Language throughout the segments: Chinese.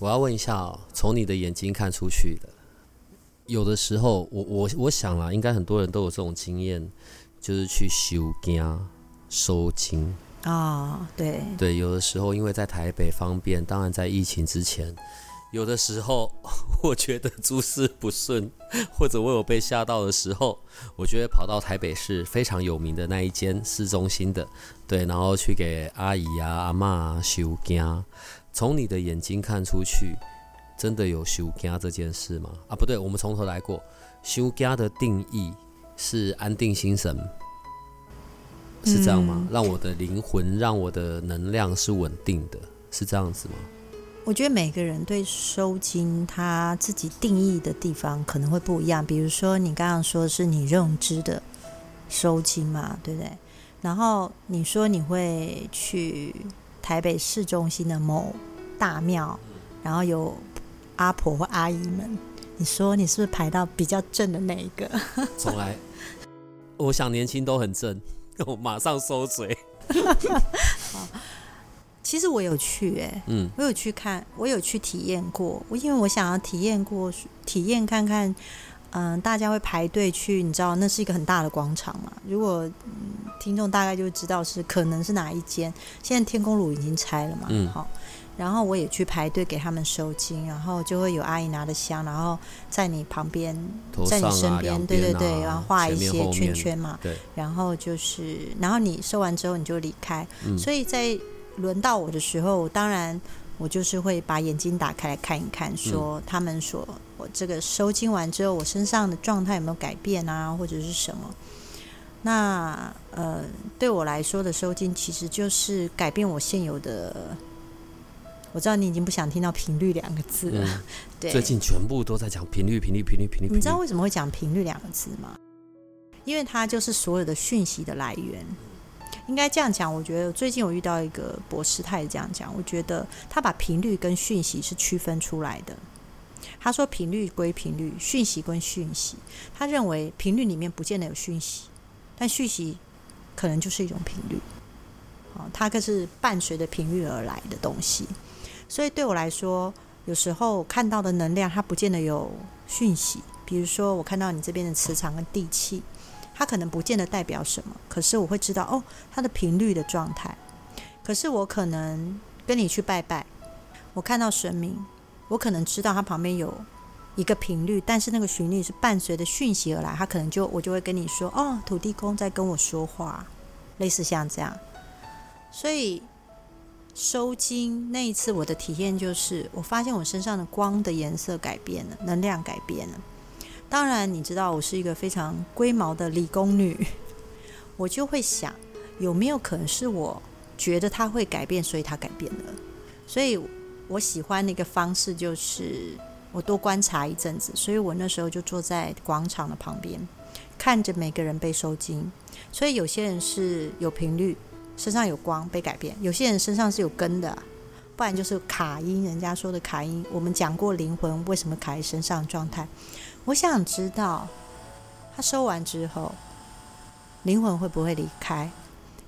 我要问一下哦，从你的眼睛看出去的，有的时候，我我我想啦，应该很多人都有这种经验，就是去修家、收金啊，对对，有的时候因为在台北方便，当然在疫情之前，有的时候 我觉得诸事不顺，或者我有被吓到的时候，我就会跑到台北市非常有名的那一间市中心的，对，然后去给阿姨啊、阿妈收惊。从你的眼睛看出去，真的有修家这件事吗？啊，不对，我们从头来过。修家的定义是安定心神，是这样吗？让我的灵魂，让我的能量是稳定的，是这样子吗？我觉得每个人对收金他自己定义的地方可能会不一样。比如说，你刚刚说是你认知的收金嘛，对不对？然后你说你会去。台北市中心的某大庙，然后有阿婆或阿姨们，你说你是不是排到比较正的那一个？从来，我想年轻都很正，我马上收嘴。其实我有去哎，嗯，我有去看，我有去体验过。我因为我想要体验过，体验看看。嗯，大家会排队去，你知道那是一个很大的广场嘛？如果听众大概就知道是可能是哪一间。现在天宫路已经拆了嘛？嗯，好。然后我也去排队给他们收金，然后就会有阿姨拿着香，然后在你旁边，在你身边，对对对，然后画一些圈圈嘛。对。然后就是，然后你收完之后你就离开。嗯。所以在轮到我的时候，当然。我就是会把眼睛打开来看一看，说他们说我这个收金完之后，我身上的状态有没有改变啊，或者是什么？那呃，对我来说的收金，其实就是改变我现有的。我知道你已经不想听到频率两个字了，对，最近全部都在讲频率，频率，频率，频率。你知道为什么会讲频率两个字吗？因为它就是所有的讯息的来源。应该这样讲，我觉得最近我遇到一个博士，他也这样讲。我觉得他把频率跟讯息是区分出来的。他说频率归频率，讯息归讯息。他认为频率里面不见得有讯息，但讯息可能就是一种频率。哦，它可是伴随着频率而来的东西。所以对我来说，有时候看到的能量，它不见得有讯息。比如说，我看到你这边的磁场跟地气。它可能不见得代表什么，可是我会知道哦，它的频率的状态。可是我可能跟你去拜拜，我看到神明，我可能知道它旁边有一个频率，但是那个频率是伴随着讯息而来，它可能就我就会跟你说哦，土地公在跟我说话，类似像这样。所以收金那一次我的体验就是，我发现我身上的光的颜色改变了，能量改变了。当然，你知道我是一个非常龟毛的理工女，我就会想有没有可能是我觉得它会改变，所以它改变了。所以我喜欢的一个方式就是我多观察一阵子。所以我那时候就坐在广场的旁边，看着每个人被收金。所以有些人是有频率，身上有光被改变；有些人身上是有根的，不然就是卡音。人家说的卡音，我们讲过灵魂为什么卡在身上状态。我想知道，他收完之后，灵魂会不会离开？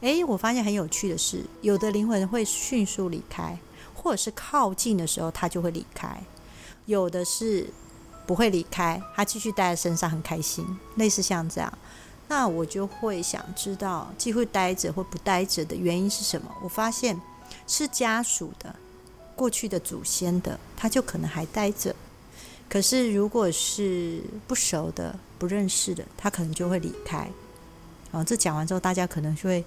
诶，我发现很有趣的是，有的灵魂会迅速离开，或者是靠近的时候他就会离开；有的是不会离开，他继续待在身上很开心，类似像这样。那我就会想知道，既会待着或不待着的原因是什么？我发现是家属的、过去的祖先的，他就可能还待着。可是，如果是不熟的、不认识的，他可能就会离开。哦，这讲完之后，大家可能就会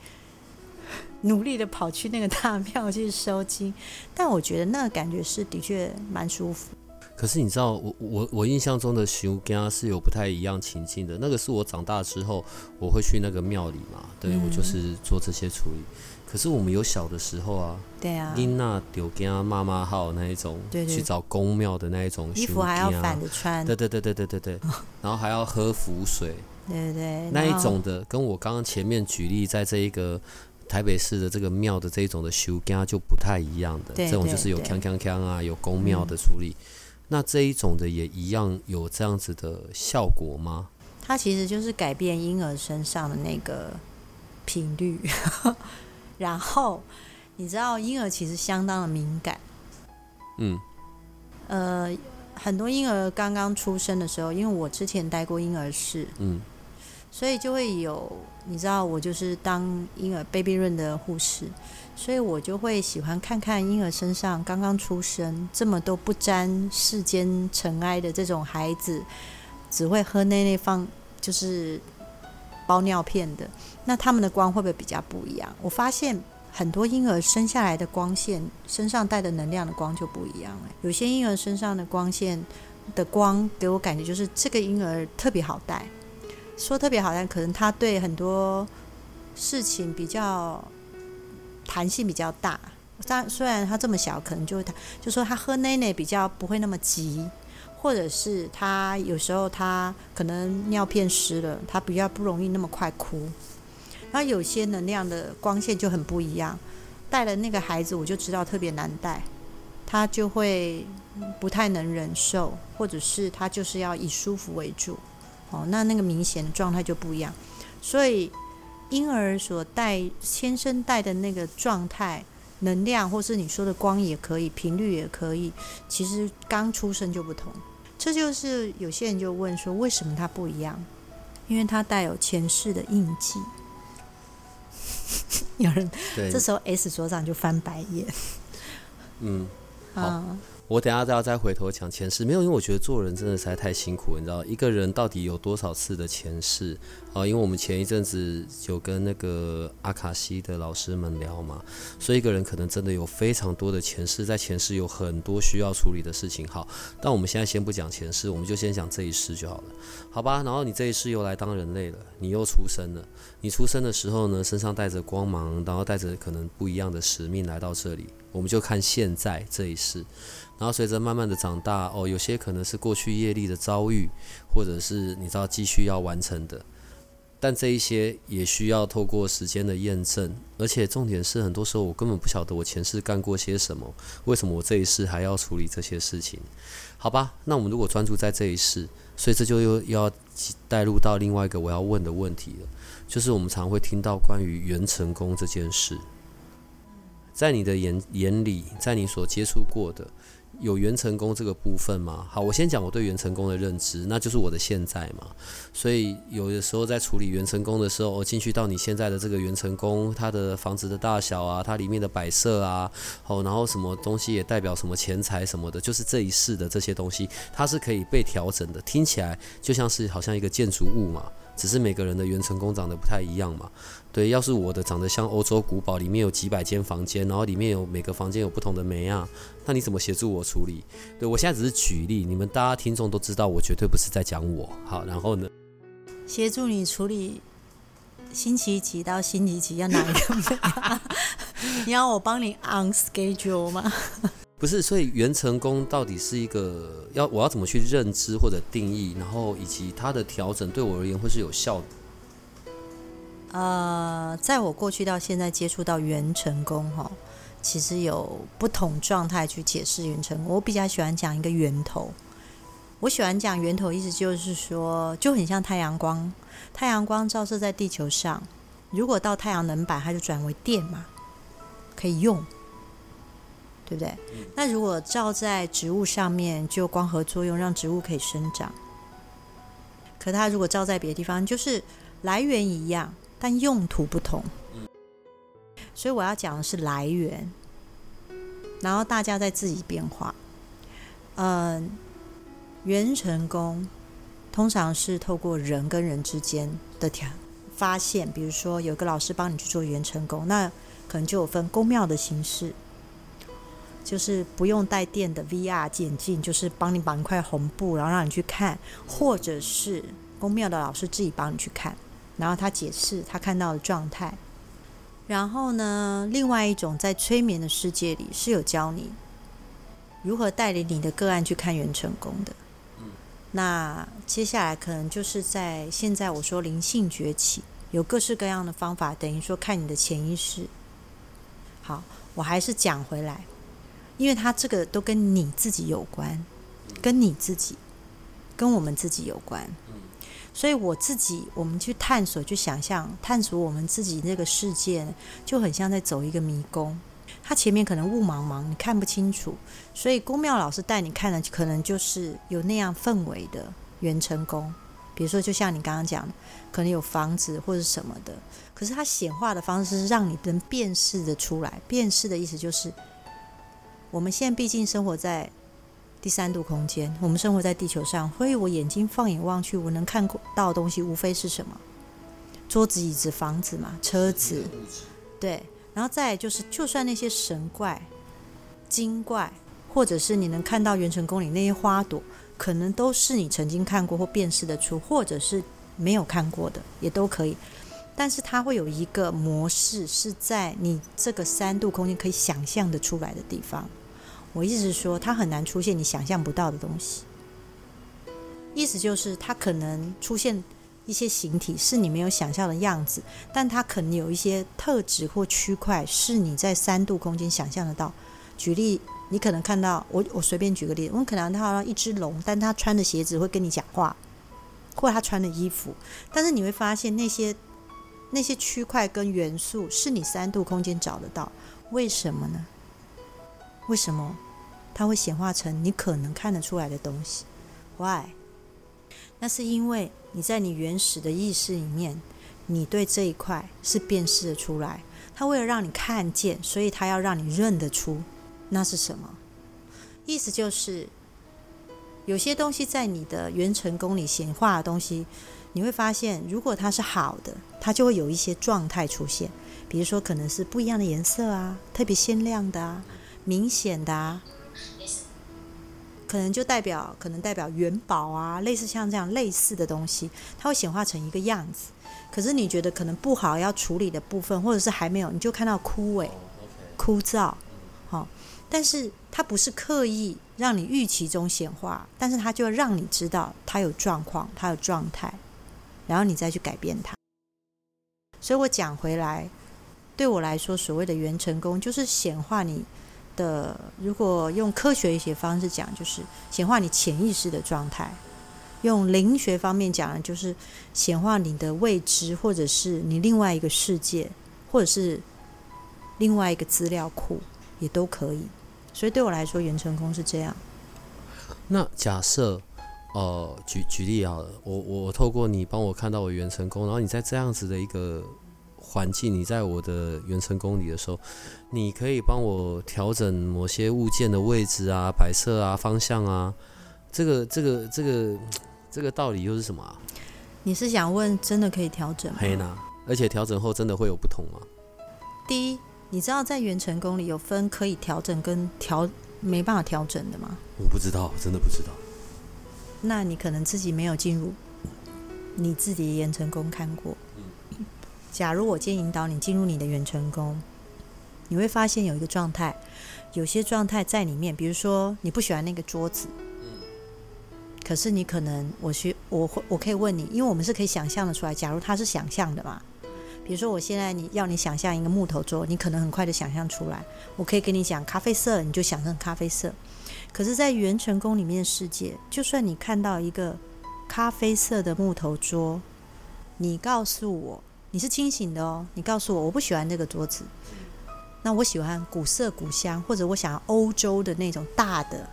努力的跑去那个大庙去收金。但我觉得那个感觉是的确蛮舒服。可是你知道，我我我印象中的修家是有不太一样情境的。那个是我长大之后，我会去那个庙里嘛，对、嗯我就是做这些处理。可是我们有小的时候啊，对啊，因那丢给他妈妈号那一种，对对。去找公庙的那一种衣服还要反着穿，对对对对对对对，然后还要喝符水。对对对，那一种的，跟我刚刚前面举例在这一个台北市的这个庙的这一种的修家就不太一样的，这种就是有对锵锵锵啊，有公庙的处理。那这一种的也一样有这样子的效果吗？它其实就是改变婴儿身上的那个频率，然后你知道婴儿其实相当的敏感，嗯。呃，很多婴儿刚刚出生的时候，因为我之前待过婴儿室，嗯。所以就会有你知道我就是当婴儿 baby room 的护士，所以我就会喜欢看看婴儿身上刚刚出生这么多不沾世间尘埃的这种孩子，只会喝奶奶放就是包尿片的，那他们的光会不会比较不一样？我发现。很多婴儿生下来的光线，身上带的能量的光就不一样了。有些婴儿身上的光线的光，给我感觉就是这个婴儿特别好带，说特别好，带可能他对很多事情比较弹性比较大。但虽然他这么小，可能就会他就说他喝奶奶比较不会那么急，或者是他有时候他可能尿片湿了，他比较不容易那么快哭。然后有些能量的光线就很不一样，带了那个孩子我就知道特别难带，他就会不太能忍受，或者是他就是要以舒服为主。哦，那那个明显的状态就不一样。所以婴儿所带天生带的那个状态、能量，或是你说的光也可以，频率也可以，其实刚出生就不同。这就是有些人就问说，为什么它不一样？因为它带有前世的印记。有人这，时候 S 所长就翻白眼。嗯，好。啊，我等下都要再回头讲前世，没有，因为我觉得做人真的实在太辛苦了，你知道，一个人到底有多少次的前世啊？因为我们前一阵子有跟那个阿卡西的老师们聊嘛，所以一个人可能真的有非常多的前世，在前世有很多需要处理的事情。好，但我们现在先不讲前世，我们就先讲这一世就好了，好吧？然后你这一世又来当人类了，你又出生了，你出生的时候呢，身上带着光芒，然后带着可能不一样的使命来到这里，我们就看现在这一世。然后随着慢慢的长大，哦，有些可能是过去业力的遭遇，或者是你知道继续要完成的，但这一些也需要透过时间的验证，而且重点是很多时候我根本不晓得我前世干过些什么，为什么我这一世还要处理这些事情？好吧，那我们如果专注在这一世，所以这就又要带入到另外一个我要问的问题了，就是我们常会听到关于元成功这件事，在你的眼眼里，在你所接触过的。有元成功这个部分吗？好，我先讲我对元成功的认知，那就是我的现在嘛。所以有的时候在处理元成功的时候，我进去到你现在的这个元成功，它的房子的大小啊，它里面的摆设啊，哦，然后什么东西也代表什么钱财什么的，就是这一世的这些东西，它是可以被调整的。听起来就像是好像一个建筑物嘛，只是每个人的元成功长得不太一样嘛。对，要是我的长得像欧洲古堡，里面有几百间房间，然后里面有每个房间有不同的梅啊，那你怎么协助我处理？对我现在只是举例，你们大家听众都知道，我绝对不是在讲我。好，然后呢？协助你处理星期几到星期几要哪一个？你要我帮你 on schedule 吗？不是，所以元成功到底是一个要我要怎么去认知或者定义，然后以及它的调整对我而言会是有效的。呃，在我过去到现在接触到元成功哈，其实有不同状态去解释元成功。我比较喜欢讲一个源头，我喜欢讲源头，意思就是说，就很像太阳光，太阳光照射在地球上，如果到太阳能板，它就转为电嘛，可以用，对不对？那如果照在植物上面，就光合作用让植物可以生长。可它如果照在别的地方，就是来源一样。但用途不同，所以我要讲的是来源，然后大家再自己变化。嗯，元成功通常是透过人跟人之间的调发现，比如说有个老师帮你去做元成功，那可能就有分公庙的形式。就是不用带电的 VR 眼镜，就是帮你绑一块红布，然后让你去看，或者是宫庙的老师自己帮你去看，然后他解释他看到的状态。然后呢，另外一种在催眠的世界里是有教你如何带领你的个案去看元成功的。那接下来可能就是在现在我说灵性崛起，有各式各样的方法，等于说看你的潜意识。好，我还是讲回来，因为它这个都跟你自己有关，跟你自己，跟我们自己有关。所以我自己，我们去探索、去想象、探索我们自己那个世界，就很像在走一个迷宫。它前面可能雾茫茫，你看不清楚，所以宫庙老师带你看的，可能就是有那样氛围的元成宫。比如说，就像你刚刚讲，可能有房子或者什么的，可是它显化的方式是让你能辨识的出来。辨识的意思就是，我们现在毕竟生活在第三度空间，我们生活在地球上，所以我眼睛放眼望去，我能看到的东西无非是什么？桌子、椅子、房子嘛，车子，对。然后再就是，就算那些神怪、精怪，或者是你能看到元成宫里那些花朵，可能都是你曾经看过或辨识得出，或者是没有看过的，也都可以。但是它会有一个模式，是在你这个三度空间可以想象的出来的地方。我意思是说，它很难出现你想象不到的东西。意思就是，它可能出现。一些形体是你没有想象的样子，但它可能有一些特质或区块是你在三度空间想象得到。举例，你可能看到我，我随便举个例子，我们可能看到一只龙，但它穿的鞋子会跟你讲话，或它穿的衣服，但是你会发现那些那些区块跟元素是你三度空间找得到。为什么呢？为什么它会显化成你可能看得出来的东西？Why？那是因为你在你原始的意识里面，你对这一块是辨识的出来。它为了让你看见，所以它要让你认得出那是什么。意思就是，有些东西在你的元成功里显化的东西，你会发现，如果它是好的，它就会有一些状态出现。比如说，可能是不一样的颜色啊，特别鲜亮的啊，明显的啊。可能就代表，可能代表元宝啊，类似像这样类似的东西，它会显化成一个样子。可是你觉得可能不好要处理的部分，或者是还没有，你就看到枯萎、枯燥，好。但是它不是刻意让你预期中显化，但是它就让你知道它有状况，它有状态，然后你再去改变它。所以我讲回来，对我来说，所谓的元成功就是显化你。的，如果用科学一些方式讲，就是显化你潜意识的状态；用灵学方面讲，就是显化你的未知，或者是你另外一个世界，或者是另外一个资料库，也都可以。所以对我来说，元成功是这样。那假设，呃，举举例好了，我我透过你帮我看到我元成功，然后你在这样子的一个。环境，你在我的原成功里的时候，你可以帮我调整某些物件的位置啊、摆设啊、方向啊。这个、这个、这个、这个道理又是什么啊？你是想问，真的可以调整吗？可以呢，而且调整后真的会有不同吗？第一，你知道在原成功里有分可以调整跟调没办法调整的吗？我不知道，真的不知道。那你可能自己没有进入你自己的元成功看过。假如我今天引导你进入你的元成功，你会发现有一个状态，有些状态在里面。比如说，你不喜欢那个桌子，可是你可能，我需我会我可以问你，因为我们是可以想象的出来。假如它是想象的嘛，比如说我现在你要你想象一个木头桌，你可能很快的想象出来。我可以跟你讲咖啡色，你就想象咖啡色。可是，在元成功里面的世界，就算你看到一个咖啡色的木头桌，你告诉我。你是清醒的哦，你告诉我，我不喜欢这个桌子，那我喜欢古色古香，或者我想要欧洲的那种大的，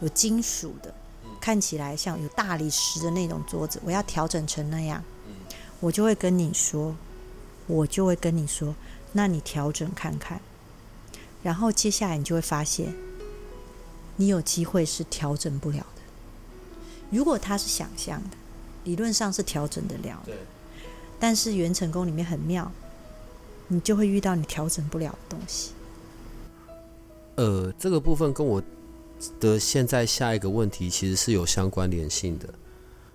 有金属的，看起来像有大理石的那种桌子，我要调整成那样，我就会跟你说，我就会跟你说，那你调整看看，然后接下来你就会发现，你有机会是调整不了的。如果他是想象的，理论上是调整得了的。但是元成功里面很妙，你就会遇到你调整不了的东西。呃，这个部分跟我的现在下一个问题其实是有相关联性的。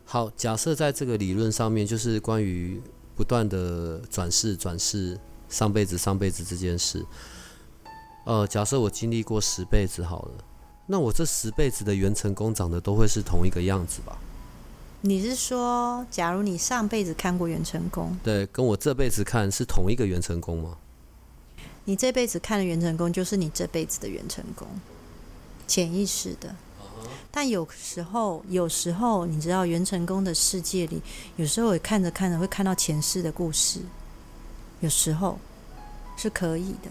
好，假设在这个理论上面，就是关于不断的转世、转世、上辈子、上辈子这件事。呃，假设我经历过十辈子好了，那我这十辈子的元成功长得都会是同一个样子吧？你是说，假如你上辈子看过元成功，对，跟我这辈子看是同一个元成功吗？你这辈子看的元成功就是你这辈子的元成功，潜意识的。但有时候，有时候你知道元成功的世界里，有时候看着看着会看到前世的故事，有时候是可以的。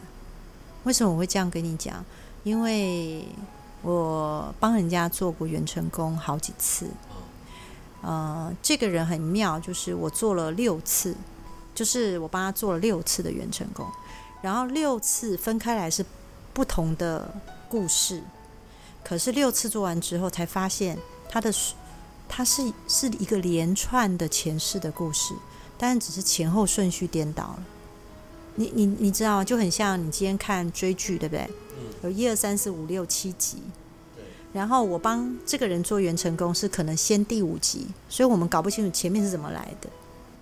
为什么我会这样跟你讲？因为我帮人家做过元成功好几次。呃，这个人很妙，就是我做了六次，就是我帮他做了六次的元成功，然后六次分开来是不同的故事。可是六次做完之后，才发现他的他是是一个连串的前世的故事，但是只是前后顺序颠倒了。你你你知道，就很像你今天看追剧，对不对？有一二三四五六七集。然后我帮这个人做元成功，是可能先第五集，所以我们搞不清楚前面是怎么来的，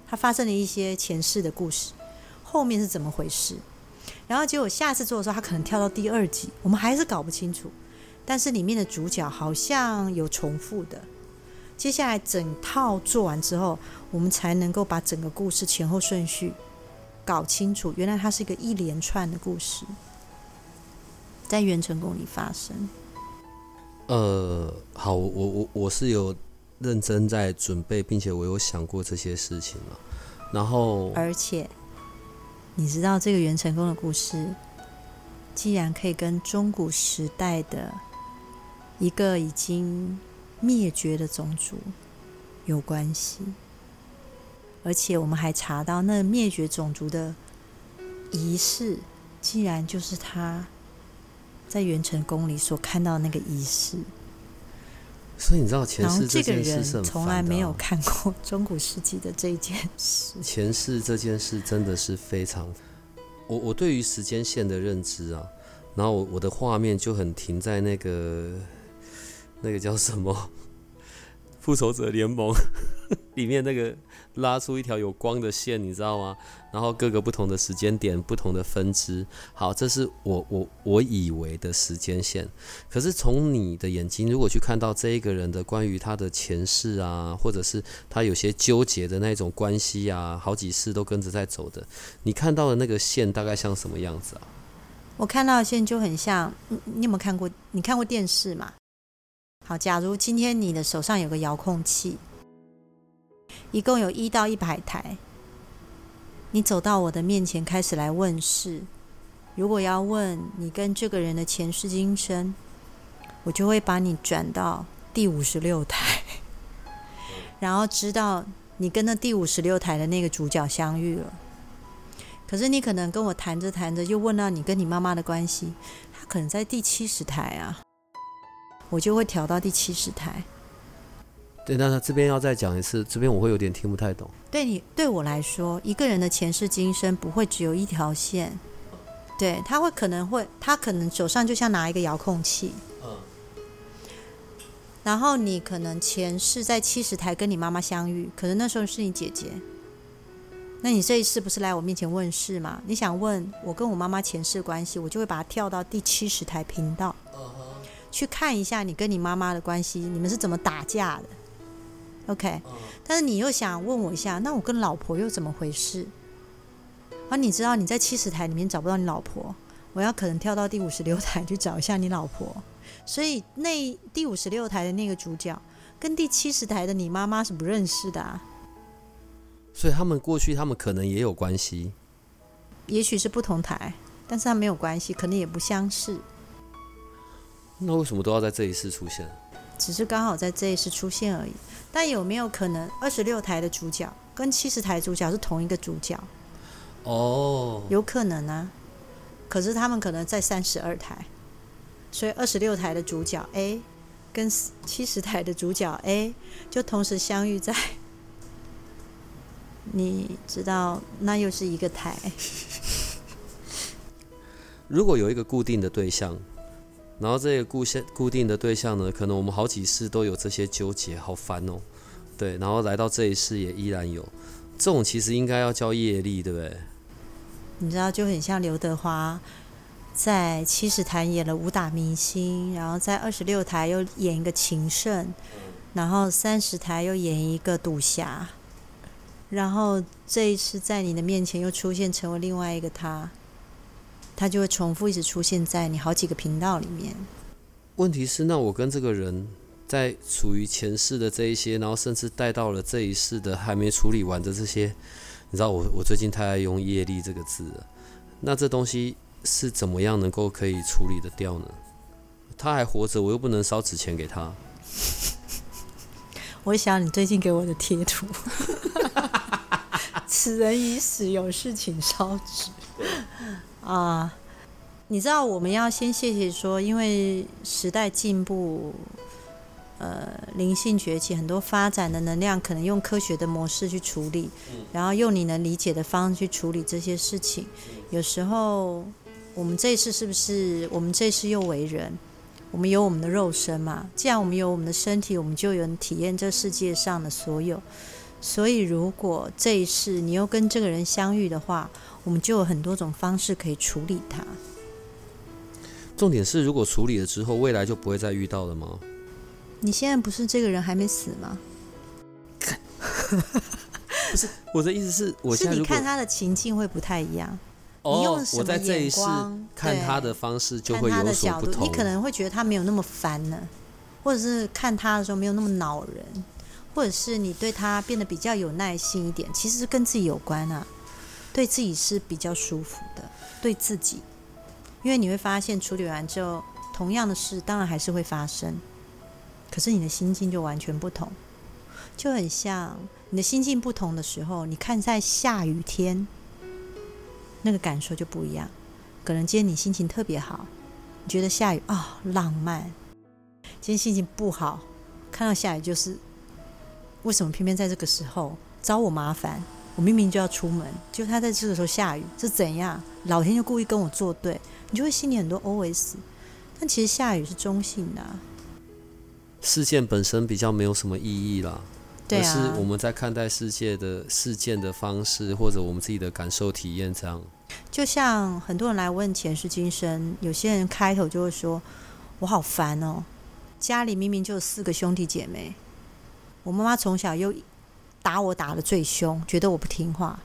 他发生了一些前世的故事，后面是怎么回事？然后结果下次做的时候，他可能跳到第二集，我们还是搞不清楚。但是里面的主角好像有重复的，接下来整套做完之后，我们才能够把整个故事前后顺序搞清楚。原来它是一个一连串的故事，在元成功里发生。呃，好，我我我是有认真在准备，并且我有想过这些事情了。然后，而且你知道这个元成功的故事，既然可以跟中古时代的。一个已经灭绝的种族有关系，而且我们还查到那灭绝种族的仪式，竟然就是他在元成宫里所看到那个仪式。所以你知道前世这件事是从来没有看过中古世纪的这件事。前世这件事真的是非常，我我对于时间线的认知啊，然后我我的画面就很停在那个。那个叫什么《复仇者联盟 》里面那个拉出一条有光的线，你知道吗？然后各个不同的时间点，不同的分支。好，这是我我我以为的时间线。可是从你的眼睛，如果去看到这一个人的关于他的前世啊，或者是他有些纠结的那种关系啊，好几世都跟着在走的，你看到的那个线大概像什么样子啊？我看到的线就很像，你你有没有看过？你看过电视吗？好，假如今天你的手上有个遥控器，一共有一到一百台，你走到我的面前开始来问事。如果要问你跟这个人的前世今生，我就会把你转到第五十六台，然后知道你跟那第五十六台的那个主角相遇了。可是你可能跟我谈着谈着，又问到你跟你妈妈的关系，他可能在第七十台啊。我就会调到第七十台。对，那他这边要再讲一次，这边我会有点听不太懂。对你对我来说，一个人的前世今生不会只有一条线，对他会可能会，他可能手上就像拿一个遥控器，嗯，然后你可能前世在七十台跟你妈妈相遇，可能那时候是你姐姐，那你这一次不是来我面前问事吗？你想问我跟我妈妈前世关系，我就会把它跳到第七十台频道。去看一下你跟你妈妈的关系，你们是怎么打架的？OK，但是你又想问我一下，那我跟老婆又怎么回事？而你知道你在七十台里面找不到你老婆，我要可能跳到第五十六台去找一下你老婆，所以那第五十六台的那个主角跟第七十台的你妈妈是不认识的啊。所以他们过去他们可能也有关系，也许是不同台，但是他没有关系，可能也不相似。那为什么都要在这一世出现？只是刚好在这一世出现而已。但有没有可能二十六台的主角跟七十台主角是同一个主角？哦，有可能啊。可是他们可能在三十二台，所以二十六台的主角 A 跟七十台的主角 A 就同时相遇在，你知道，那又是一个台。如果有一个固定的对象。然后这个固现固定的对象呢，可能我们好几世都有这些纠结，好烦哦。对，然后来到这一世也依然有，这种其实应该要叫业力，对不对？你知道，就很像刘德华在七十台演了武打明星，然后在二十六台又演一个情圣，然后三十台又演一个赌侠，然后这一次在你的面前又出现成为另外一个他，他就会重复一直出现在你好几个频道里面。问题是，那我跟这个人在处于前世的这一些，然后甚至带到了这一世的还没处理完的这些。你知道我我最近太爱用业力这个字了，那这东西是怎么样能够可以处理的掉呢？他还活着，我又不能烧纸钱给他。我想你最近给我的贴图，此人已死，有事请烧纸。啊，你知道我们要先谢谢说，因为时代进步。呃，灵性崛起，很多发展的能量可能用科学的模式去处理，然后用你能理解的方式去处理这些事情。有时候，我们这一次是不是我们这次又为人？我们有我们的肉身嘛？既然我们有我们的身体，我们就有体验这世界上的所有。所以，如果这一世你又跟这个人相遇的话，我们就有很多种方式可以处理它。重点是，如果处理了之后，未来就不会再遇到了吗？你现在不是这个人还没死吗？不是我的意思是，我是你看他的情境会不太一样。哦，我在这一世看他的方式就会有所不同。你可能会觉得他没有那么烦呢，或者是看他的时候没有那么恼人，或者是你对他变得比较有耐心一点。其实是跟自己有关啊，对自己是比较舒服的，对自己，因为你会发现处理完之后，同样的事当然还是会发生。可是你的心境就完全不同，就很像你的心境不同的时候，你看在下雨天，那个感受就不一样。可能今天你心情特别好，你觉得下雨啊浪漫；今天心情不好，看到下雨就是为什么偏偏在这个时候找我麻烦？我明明就要出门，就他在这个时候下雨，是怎样？老天就故意跟我作对，你就会心里很多 OS。但其实下雨是中性的。事件本身比较没有什么意义啦，而是我们在看待世界的事件的方式，或者我们自己的感受体验这样。就像很多人来问前世今生，有些人开头就会说：“我好烦哦，家里明明就有四个兄弟姐妹，我妈妈从小又打我打的最凶，觉得我不听话，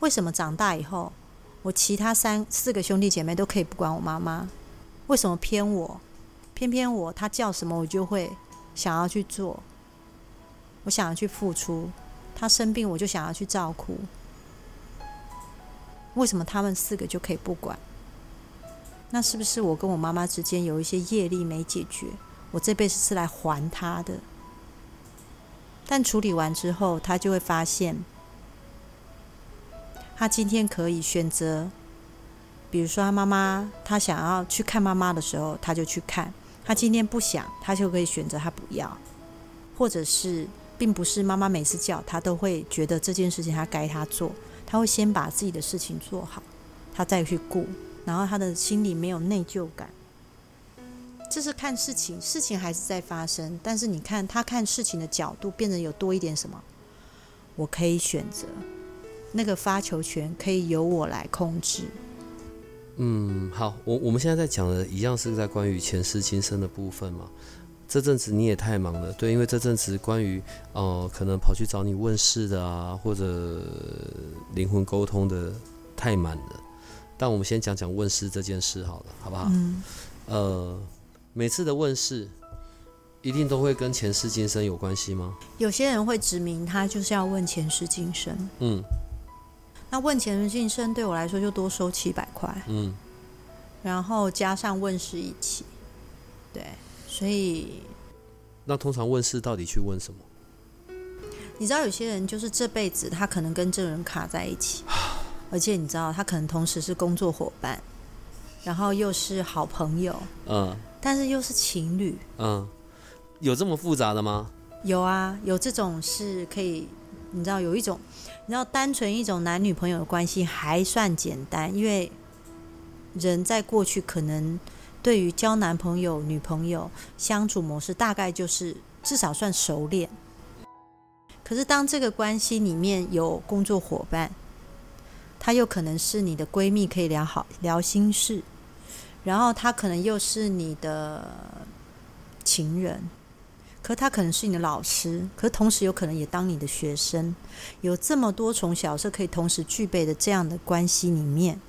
为什么长大以后，我其他三四个兄弟姐妹都可以不管我妈妈，为什么偏我？”偏偏我，他叫什么我就会想要去做，我想要去付出。他生病我就想要去照顾。为什么他们四个就可以不管？那是不是我跟我妈妈之间有一些业力没解决？我这辈子是来还他的。但处理完之后，他就会发现，他今天可以选择，比如说他妈妈，他想要去看妈妈的时候，他就去看。他今天不想，他就可以选择他不要，或者是并不是妈妈每次叫他都会觉得这件事情他该他做，他会先把自己的事情做好，他再去顾，然后他的心里没有内疚感。这是看事情，事情还是在发生，但是你看他看事情的角度变得有多一点什么，我可以选择，那个发球权可以由我来控制。嗯，好，我我们现在在讲的一样是在关于前世今生的部分嘛。这阵子你也太忙了，对，因为这阵子关于呃，可能跑去找你问事的啊，或者灵魂沟通的太满了。但我们先讲讲问事这件事好了，好不好？嗯。呃，每次的问世一定都会跟前世今生有关系吗？有些人会指明他就是要问前世今生。嗯。那问前世今生对我来说就多收七百块，嗯，然后加上问世一起，对，所以那通常问世到底去问什么？你知道有些人就是这辈子他可能跟这个人卡在一起，而且你知道他可能同时是工作伙伴，然后又是好朋友，嗯，但是又是情侣，嗯，有这么复杂的吗？有啊，有这种是可以，你知道有一种。你知道单纯一种男女朋友的关系还算简单，因为人在过去可能对对于交男朋友、女朋友相处模式，大概就是至少算熟练。可是当这个关系里面有工作伙伴，他又可能是你的闺蜜，可以聊好聊心事，然后他可能又是你的情人，可他可能是你的老师，可同时有可能也当你的学生，有这么多重角色可以同时具备的这样的关系里面，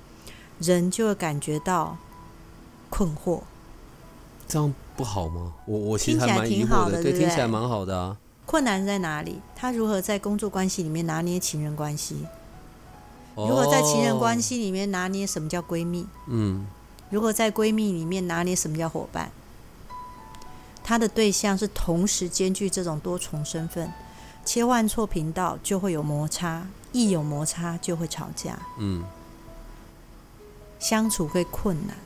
人就会感觉到困惑。这样不好吗？我我其实听起来还蛮好的对听起来蛮好的啊。困难在哪里？他如何在工作关系里面拿捏情人关系？如何在情人关哦，系里面拿捏什么叫闺蜜？嗯，如何在闺蜜里面拿捏什么叫伙伴？他的对象是同时兼具这种多重身份，切换错频道就会有摩擦，一有摩擦就会吵架，嗯，相处会困难。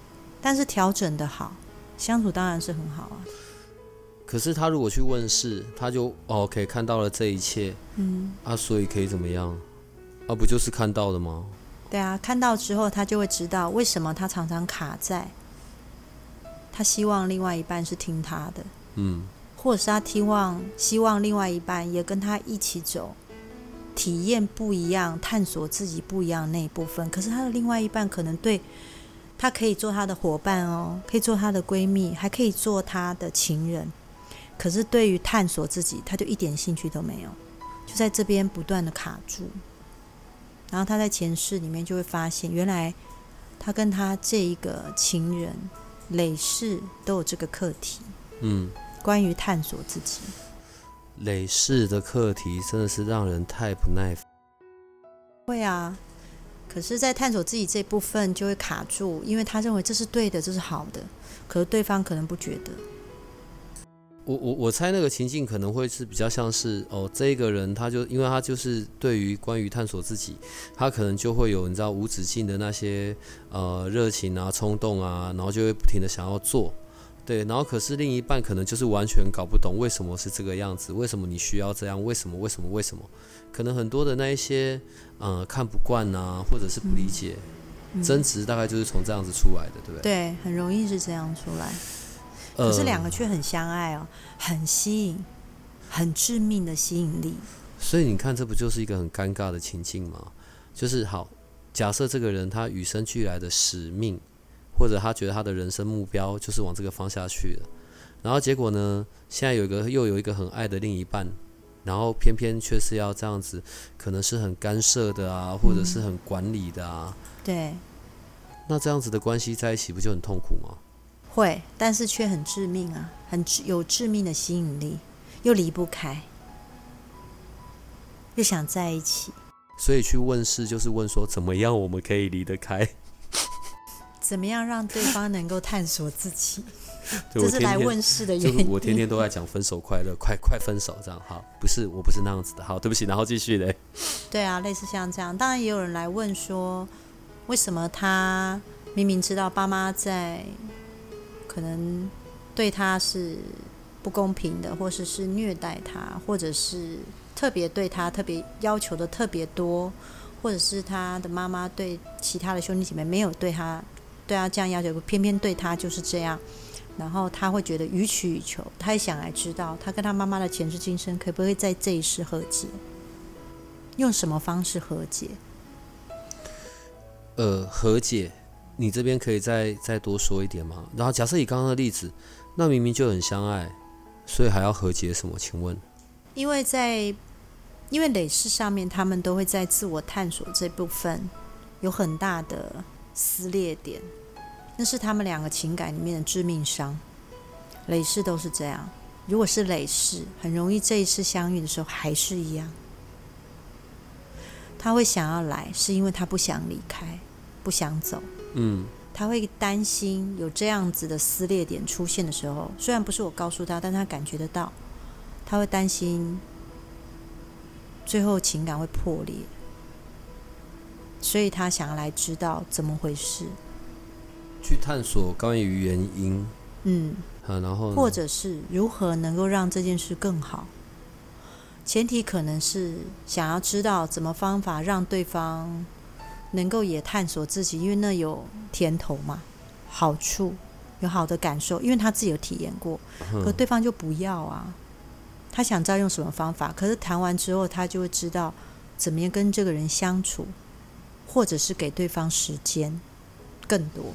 但是调整的好，相处当然是很好啊。可是他如果去问世，他就哦 OK 看到了这一切嗯，啊，所以可以怎么样？啊，不就是看到的吗？对啊，看到之后他就会知道为什么他常常卡在，他希望另外一半是听他的，嗯，或者是他希望希望另外一半也跟他一起走，体验不一样，探索自己不一样的那一部分。可是他的另外一半可能对他可以做他的伙伴哦，可以做他的闺蜜，还可以做他的情人。可是对于探索自己，他就一点兴趣都没有，就在这边不断的卡住。然后他在前世里面就会发现，原来他跟他这一个情人累世都有这个课题，嗯，关于探索自己。累世的课题真的是让人太不耐烦。会啊，可是，在探索自己这部分就会卡住，因为他认为这是对的，这是好的，可是对方可能不觉得。我我我猜那个情境可能会是比较像是哦，这一个人他就因为他就是对于关于探索自己，他可能就会有你知道无止境的那些呃热情啊、冲动啊，然后就会不停的想要做，对，然后可是另一半可能就是完全搞不懂为什么是这个样子，为什么你需要这样，为什么为什么为什么？可能很多的那一些呃看不惯啊，或者是不理解，嗯争执大概就是从这样子出来的，对不对？对，很容易是这样出来。呃可是两个却很相爱哦，很吸引，很致命的吸引力。所以你看，这不就是一个很尴尬的情境吗？就是好，假设这个人他与生俱来的使命，或者他觉得他的人生目标就是往这个方向去的，然后结果呢，现在有一个又有一个很爱的另一半，然后偏偏却是要这样子，可能是很干涉的啊，或者是很管理的啊，对，那这样子的关系在一起不就很痛苦吗？会，但是却很致命啊，很致有致命的吸引力，又离不开，又想在一起。所以去问世就是问说，怎么样我们可以离得开？怎么样让对方能够探索自己？这是来问世的原因。就是我天天都在讲分手快乐，快快分手这样。好，不是，我不是那样子的。好，对不起，然后继续嘞。对啊，类似像这样，当然也有人来问说，为什么他明明知道爸妈在可能对他是不公平的，或者是虐待他，或者是特别对他特别要求的特别多，或者是他的妈妈对其他的兄弟姐妹没有对他对他这样要求，偏偏对他就是这样。然后他会觉得予取予求，他也想来知道他跟他妈妈的前世今生可不可以在这一世和解。用什么方式和解？呃，和解，你这边可以再再多说一点吗？然后假设以刚刚的例子，那明明就很相爱，所以还要和解什么？请问？因为在因为累世上面，他们都会在自我探索这部分有很大的撕裂点，那是他们两个情感里面的致命伤。累世都是这样，如果是累世，很容易这一次相遇的时候还是一样。他会想要来，是因为他不想离开，不想走。嗯，他会担心有这样子的撕裂点出现的时候，虽然不是我告诉他，但他感觉得到，他会担心最后情感会破裂，所以他想要来知道怎么回事，去探索关于原因，嗯，啊，然后或者是如何能够让这件事更好。前提可能是想要知道怎么方法让对方能够也探索自己，因为那有甜头嘛，好处有好的感受，因为他自己有体验过，可对方就不要啊。他想知道用什么方法，可是谈完之后，他就会知道怎么样跟这个人相处，或者是给对方时间更多。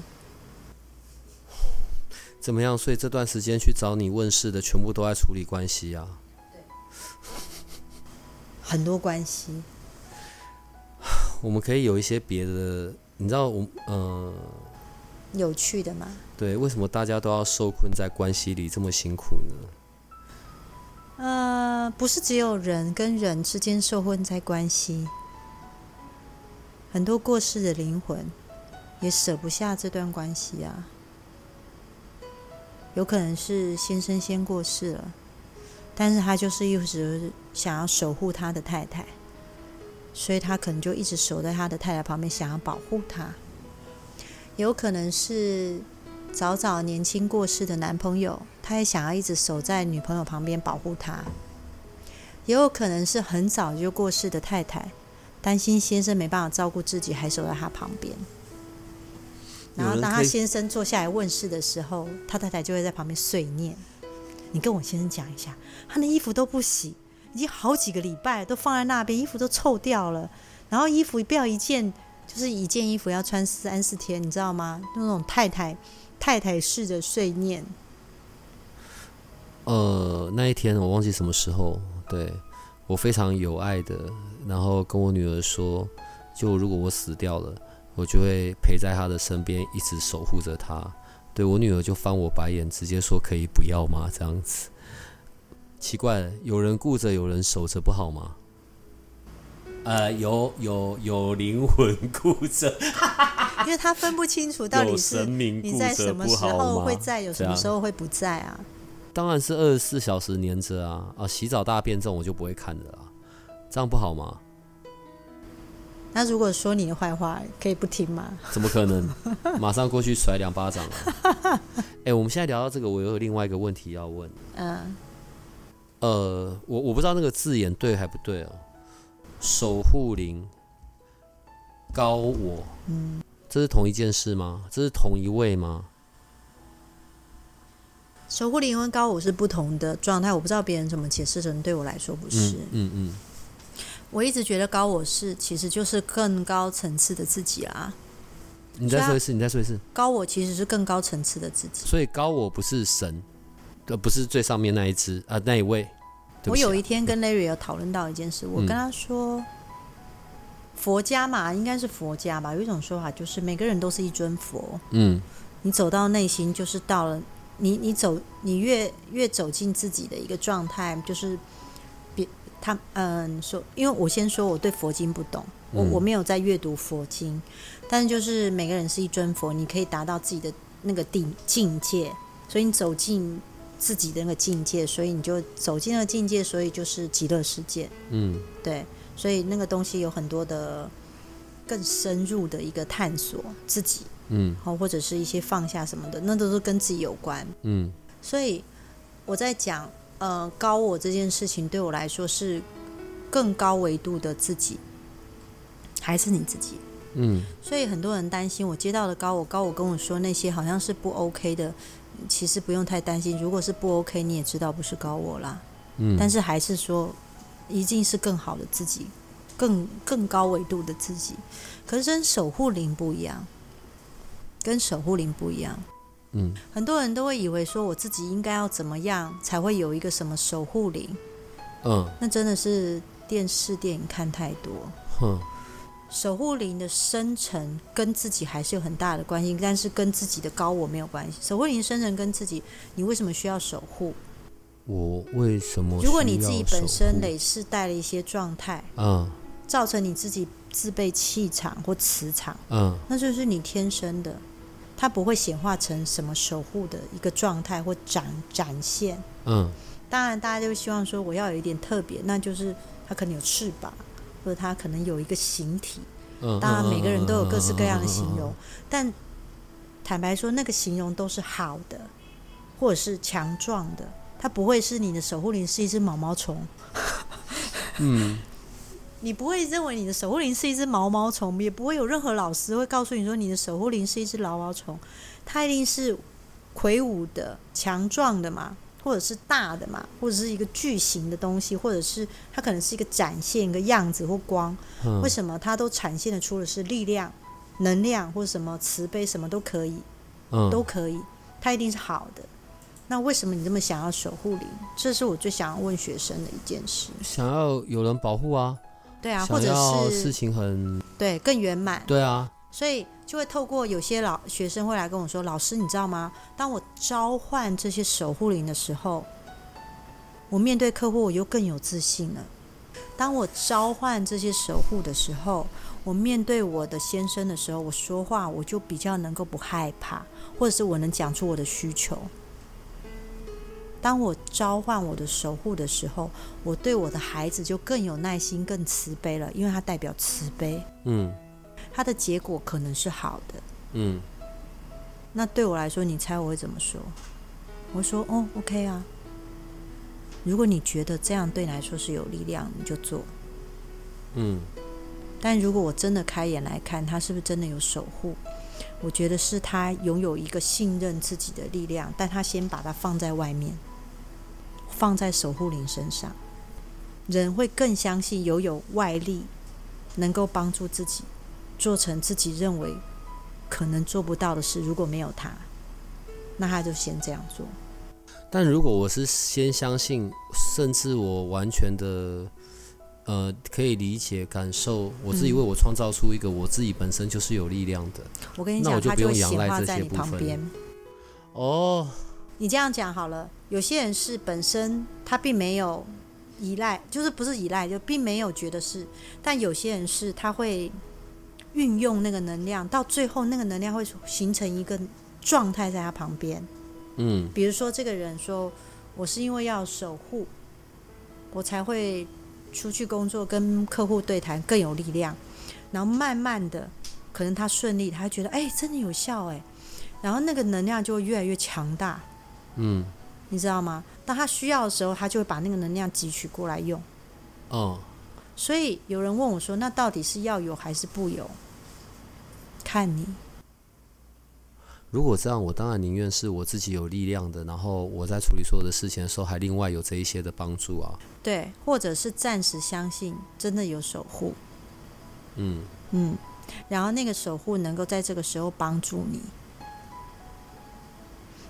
怎么样？所以这段时间去找你问事的，全部都在处理关系啊。很多关系。我们可以有一些别的，你知道，我呃，有趣的吗？对，为什么大家都要受困在关系里这么辛苦呢？呃，不是只有人跟人之间受困在关系，很多过世的灵魂也舍不下这段关系啊。有可能是先生先过世了，但是他就是一直想要守护他的太太，所以他可能就一直守在他的太太旁边，想要保护她。有可能是。早早年轻过世的男朋友，他也想要一直守在女朋友旁边保护她；也有可能是很早就过世的太太，担心先生没办法照顾自己，还守在他旁边。然后当他先生坐下来问事的时候，他太太就会在旁边碎念：“你跟我先生讲一下，他的衣服都不洗，已经好几个礼拜都放在那边，衣服都臭掉了。然后衣服不要一件，就是一件衣服要穿三四天，你知道吗？那种太太。”太太式的碎念。呃，那一天我忘记什么时候，对我非常有爱的，然后跟我女儿说，就如果我死掉了，我就会陪在她的身边，一直守护着她。对我女儿就翻我白眼，直接说可以不要吗？这样子，奇怪，有人顾着，有人守着，不好吗？呃，有有有灵魂顾着。因为他分不清楚到底是你在什么时候会在，有什么时候会不在啊？当然是二十四小时黏着啊！啊，洗澡大便这种我就不会看的啦，这样不好吗？那如果说你的坏话，可以不听吗？怎么可能？马上过去甩两巴掌啊！哎，我们现在聊到这个，我有另外一个问题要问。嗯。呃，我我不知道那个字眼对还不对哦。守护灵，高我。嗯。这是同一件事吗？这是同一位吗？守护灵魂高我是不同的状态，我不知道别人怎么解释成，对我来说不是。嗯嗯。我一直觉得高我是其实就是更高层次的自己啦。你再说一次，你再说一次。高我其实是更高层次的自己。所以高我不是神，呃，不是最上面那一只啊，那一位。我有一天跟 Larry 有讨论到一件事，我跟他说。佛家嘛，应该是佛家吧。有一种说法就是，每个人都是一尊佛。嗯，你走到内心，就是到了你，你走，你越越走进自己的一个状态，就是别他嗯说，因为我先说我对佛经不懂，我我没有在阅读佛经，但是就是每个人是一尊佛，你可以达到自己的那个定境界，所以你走进自己的那个境界，所以你就走进了境界，所以就是极乐世界。嗯，对。所以那个东西有很多的更深入的一个探索自己，嗯，好或者是一些放下什么的，那都是跟自己有关，嗯。所以我在讲，呃，高我这件事情对我来说是更高维度的自己，还是你自己？嗯。所以很多人担心我接到的高我，高我跟我说那些好像是不 OK 的，其实不用太担心。如果是不 OK，你也知道不是高我啦，嗯。但是还是说。一定是更好的自己，更更高维度的自己。可是跟守护灵不一样，跟守护灵不一样。嗯，很多人都会以为说我自己应该要怎么样才会有一个什么守护灵。嗯，那真的是电视电影看太多。哼，守护灵的生成跟自己还是有很大的关系，但是跟自己的高我没有关系。守护灵生成跟自己，你为什么需要守护？我为什么？如果你自己本身累世带了一些状态，嗯，造成你自己自备气场或磁场，嗯，那就是你天生的，它不会显化成什么守护的一个状态或展展现，嗯。当然，大家就希望说我要有一点特别，那就是它可能有翅膀，或者它可能有一个形体。嗯。当然，每个人都有各式各样的形容，但坦白说，那个形容都是好的，或者是强壮的。它不会是你的守护灵是一只毛毛虫，嗯，你不会认为你的守护灵是一只毛毛虫，也不会有任何老师会告诉你说你的守护灵是一只毛毛虫，它一定是魁梧的、强壮的嘛，或者是大的嘛，或者是一个巨型的东西，或者是它可能是一个展现一个样子或光，嗯为什么它都展现的出的是力量、能量或者什么慈悲，什么都可以，嗯都可以，它一定是好的。那为什么你这么想要守护灵？这是我最想要问学生的一件事。想要有人保护啊，对啊，或者是事情很对更圆满。对啊，所以就会透过有些老学生会来跟我说：“老师，你知道吗？当我召唤这些守护灵的时候，我面对客户我又更有自信了。当我召唤这些守护的时候，我面对我的先生的时候，我说话我就比较能够不害怕，或者是我能讲出我的需求。当我召唤我的守护的时候，我对我的孩子就更有耐心、更慈悲了，因为它代表慈悲。”嗯它的结果可能是好的。嗯那对我来说，你猜我会怎么说？我说：“哦，OK 啊。如果你觉得这样对你来说是有力量，你就做。嗯但如果我真的开眼来看，他是不是真的有守护？我觉得是他拥有一个信任自己的力量，但他先把它放在外面，放在守护灵身上。人会更相信有有外力能够帮助自己做成自己认为可能做不到的事。如果没有他，那他就先这样做。但如果我是先相信，甚至我完全的呃可以理解感受，我自己嗯为我创造出一个我自己本身就是有力量的我跟你讲，那我就不用仰赖在你这些部分旁边。哦，你这样讲好了，有些人是本身他并没有依赖，就是不是依赖，就并没有觉得是，但有些人是他会运用那个能量，到最后那个能量会形成一个状态在他旁边。嗯比如说，这个人说：“我是因为要守护，我才会出去工作，跟客户对谈更有力量。”然后慢慢的，可能他顺利，他觉得哎，真的有效哎，然后那个能量就会越来越强大。嗯你知道吗？当他需要的时候，他就会把那个能量汲取过来用。哦，所以有人问我说：“那到底是要有还是不有？”看你。如果这样，我当然宁愿是我自己有力量的，然后我在处理所有的事情的时候，还另外有这一些的帮助啊。对，或者是暂时相信真的有守护，嗯嗯，然后那个守护能够在这个时候帮助你。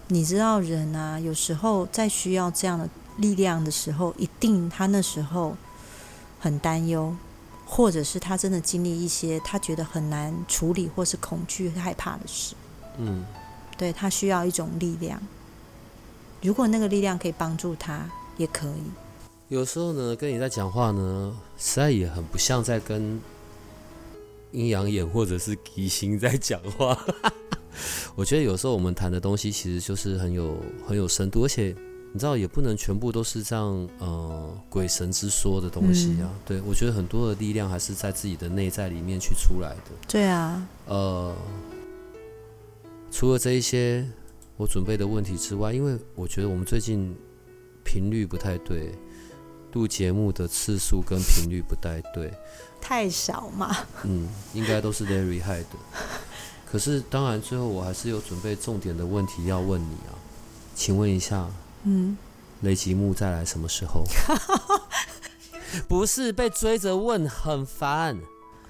你知道人啊，有时候在需要这样的力量的时候，一定他那时候很担忧，或者是他真的经历一些他觉得很难处理或是恐惧、害怕的事。嗯对他需要一种力量。如果那个力量可以帮助他，也可以。有时候呢，跟你在讲话呢，实在也很不像在跟阴阳眼或者是吉星在讲话。我觉得有时候我们谈的东西其实就是很有很有深度，而且你知道也不能全部都是这样呃鬼神之说的东西啊。对我觉得很多的力量还是在自己的内在里面去出来的。对啊，呃，除了这一些我准备的问题之外，因为我觉得我们最近频率不太对，录节目的次数跟频率不太对，太少嘛。嗯，应该都是 Larry 害的。可是当然，最后我还是有准备重点的问题要问你啊，请问一下，嗯，雷吉木再来什么时候？不是被追着问很烦。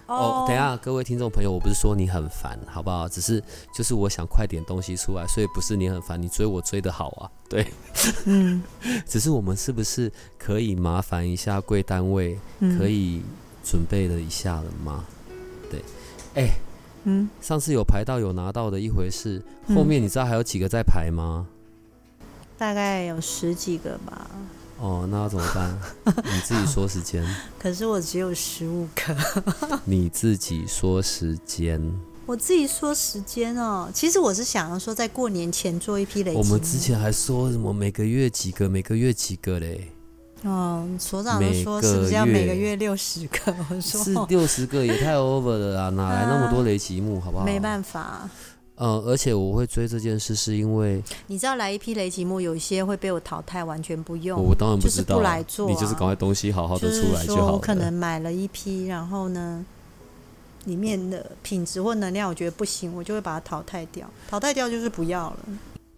哦，等一下，各位听众朋友，我不是说你很烦，好不好？只是就是我想快点东西出来，所以不是你很烦，你追我追的好啊，对。嗯，只是我们是不是可以麻烦一下贵单位，嗯可以准备了一下了吗？对，哎、嗯，上次有排到有拿到的一回事，嗯后面你知道还有几个在排吗？大概有十几个吧，哦，那要怎么办？你自己说时间，可是我只有十五个。你自己说时间。我自己说时间哦，其实我是想要说在过年前做一批累积。我们之前还说什么每个月几个，每个月几个嘞？哦，所长都说是不是要每个月月六十个？我是说六十个也太 over 了啦，哪来那么多雷吉木，好不好？没办法，呃，而且我会追这件事，是因为你知道来一批雷吉木，有一些会被我淘汰，完全不用。我当然不知道啊，不来做啊你就是赶快东西好好的出来就好了。我可能买了一批，然后呢，里面的品质或能量我觉得不行，我就会把它淘汰掉。淘汰掉就是不要了。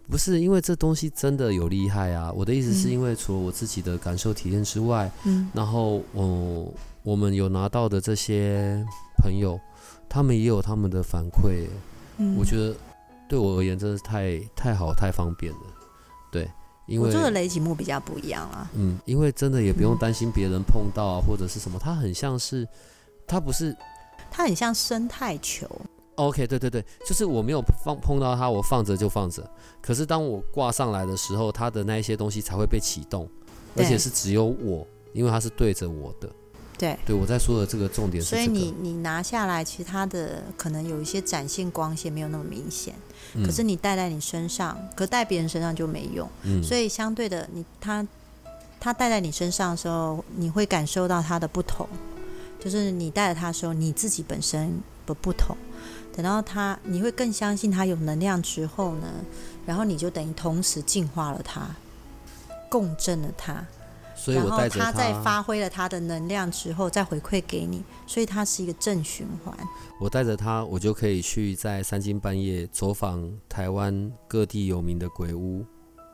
不是因为这东西真的有厉害啊！我的意思是嗯因为除了我自己的感受体验之外，嗯然后我我们有拿到的这些朋友，他们也有他们的反馈耶，嗯，我觉得对我而言真的是太太好太方便了，对，因为我做的雷吉木比较不一样啊。嗯，因为真的也不用嗯担心别人碰到啊，或者是什么，它很像是，它不是它很像生态球，OK，对对对，就是我没有放碰到它，我放着就放着。可是当我挂上来的时候，它的那一些东西才会被启动，而且是只有我，因为它是对着我的。对。对我在说的这个重点是这个，所以你你拿下来，其实它的可能有一些展现光线没有那么明显，嗯可是你戴在你身上，可戴别人身上就没用。嗯，所以相对的，你他他戴在你身上的时候，你会感受到它的不同，就是你戴着它的时候，你自己本身的不同。等到他，你会更相信他有能量之后呢，然后你就等于同时净化了它，共振了它，所以我带着它在发挥了他的能量之后，再回馈给你，所以它是一个正循环。我带着他，我就可以去在三更半夜走访台湾各地有名的鬼屋，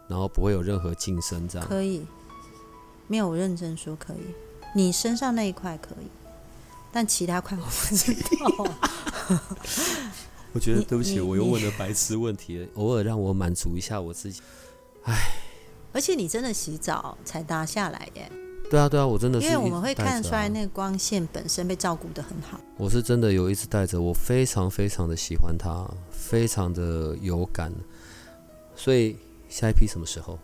然后不会有任何晋升这样。可以，没有我认真说可以，你身上那一块可以，但其他块我不知道。我觉得对不起，我又问了白痴问题，偶尔让我满足一下我自己。而且你真的洗澡才搭下来耶，对啊，对啊，我真的是因为我们会看出来那个光线本身被照顾的很好。我是真的有一直带着，我非常非常的喜欢它，非常的有感。所以下一批什么时候？